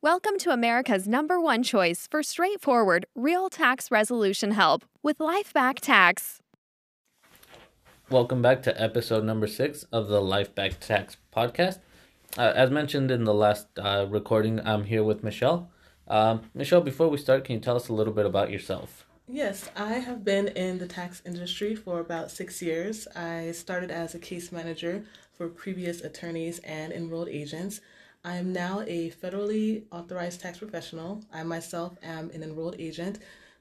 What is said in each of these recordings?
Welcome to America's number one choice for straightforward, real tax resolution help with LifeBack Tax. Welcome back to episode number six of the LifeBack Tax podcast. Uh, as mentioned in the last uh, recording, I'm here with Michelle. Um, Michelle, before we start, can you tell us a little bit about yourself? Yes, I have been in the tax industry for about six years. I started as a case manager for previous attorneys and enrolled agents. I am now a federally authorized tax professional. I myself am an enrolled agent.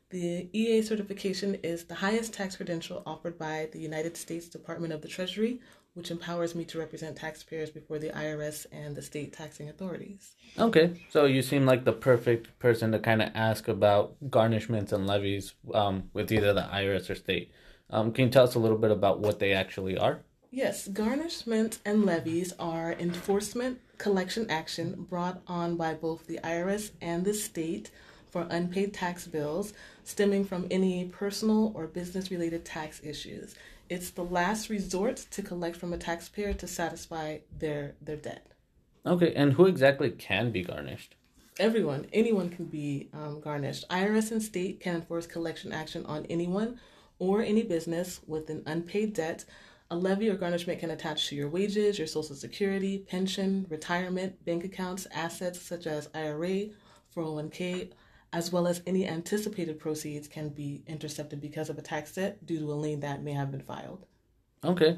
The EA certification is the highest tax credential offered by the United States Department of the Treasury, which empowers me to represent taxpayers before the IRS and the state taxing authorities. Okay, so you seem like the perfect person to kind of ask about garnishments and levies um, with either the IRS or state. Um, can you tell us a little bit about what they actually are? Yes, garnishment and levies are enforcement collection action brought on by both the IRS and the state for unpaid tax bills stemming from any personal or business related tax issues. It's the last resort to collect from a taxpayer to satisfy their their debt. Okay, and who exactly can be garnished? Everyone, anyone can be um, garnished. IRS and state can enforce collection action on anyone or any business with an unpaid debt a levy or garnishment can attach to your wages, your social security, pension, retirement, bank accounts, assets such as IRA, 401k, as well as any anticipated proceeds can be intercepted because of a tax debt due to a lien that may have been filed. Okay.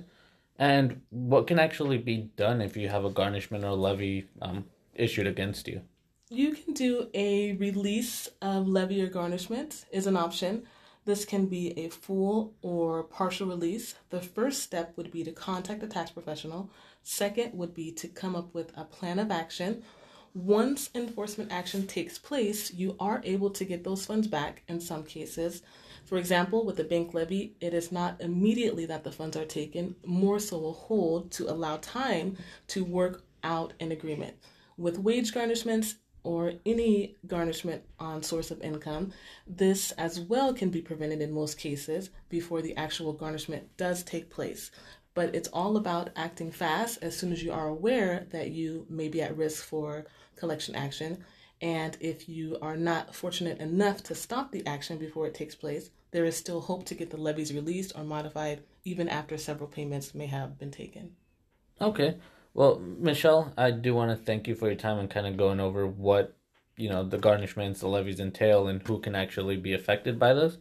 And what can actually be done if you have a garnishment or levy um, issued against you? You can do a release of levy or garnishment is an option. This can be a full or partial release. The first step would be to contact a tax professional. Second would be to come up with a plan of action. Once enforcement action takes place, you are able to get those funds back in some cases. For example, with the bank levy, it is not immediately that the funds are taken, more so a hold to allow time to work out an agreement. With wage garnishments, or any garnishment on source of income. This as well can be prevented in most cases before the actual garnishment does take place. But it's all about acting fast as soon as you are aware that you may be at risk for collection action. And if you are not fortunate enough to stop the action before it takes place, there is still hope to get the levies released or modified even after several payments may have been taken. Okay. Well, Michelle, I do want to thank you for your time and kind of going over what you know the garnishments, the levies entail, and who can actually be affected by those.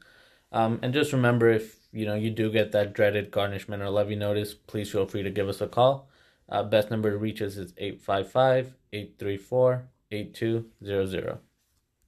Um, and just remember, if you know you do get that dreaded garnishment or levy notice, please feel free to give us a call. Uh, best number to reach us is 855 834 8200.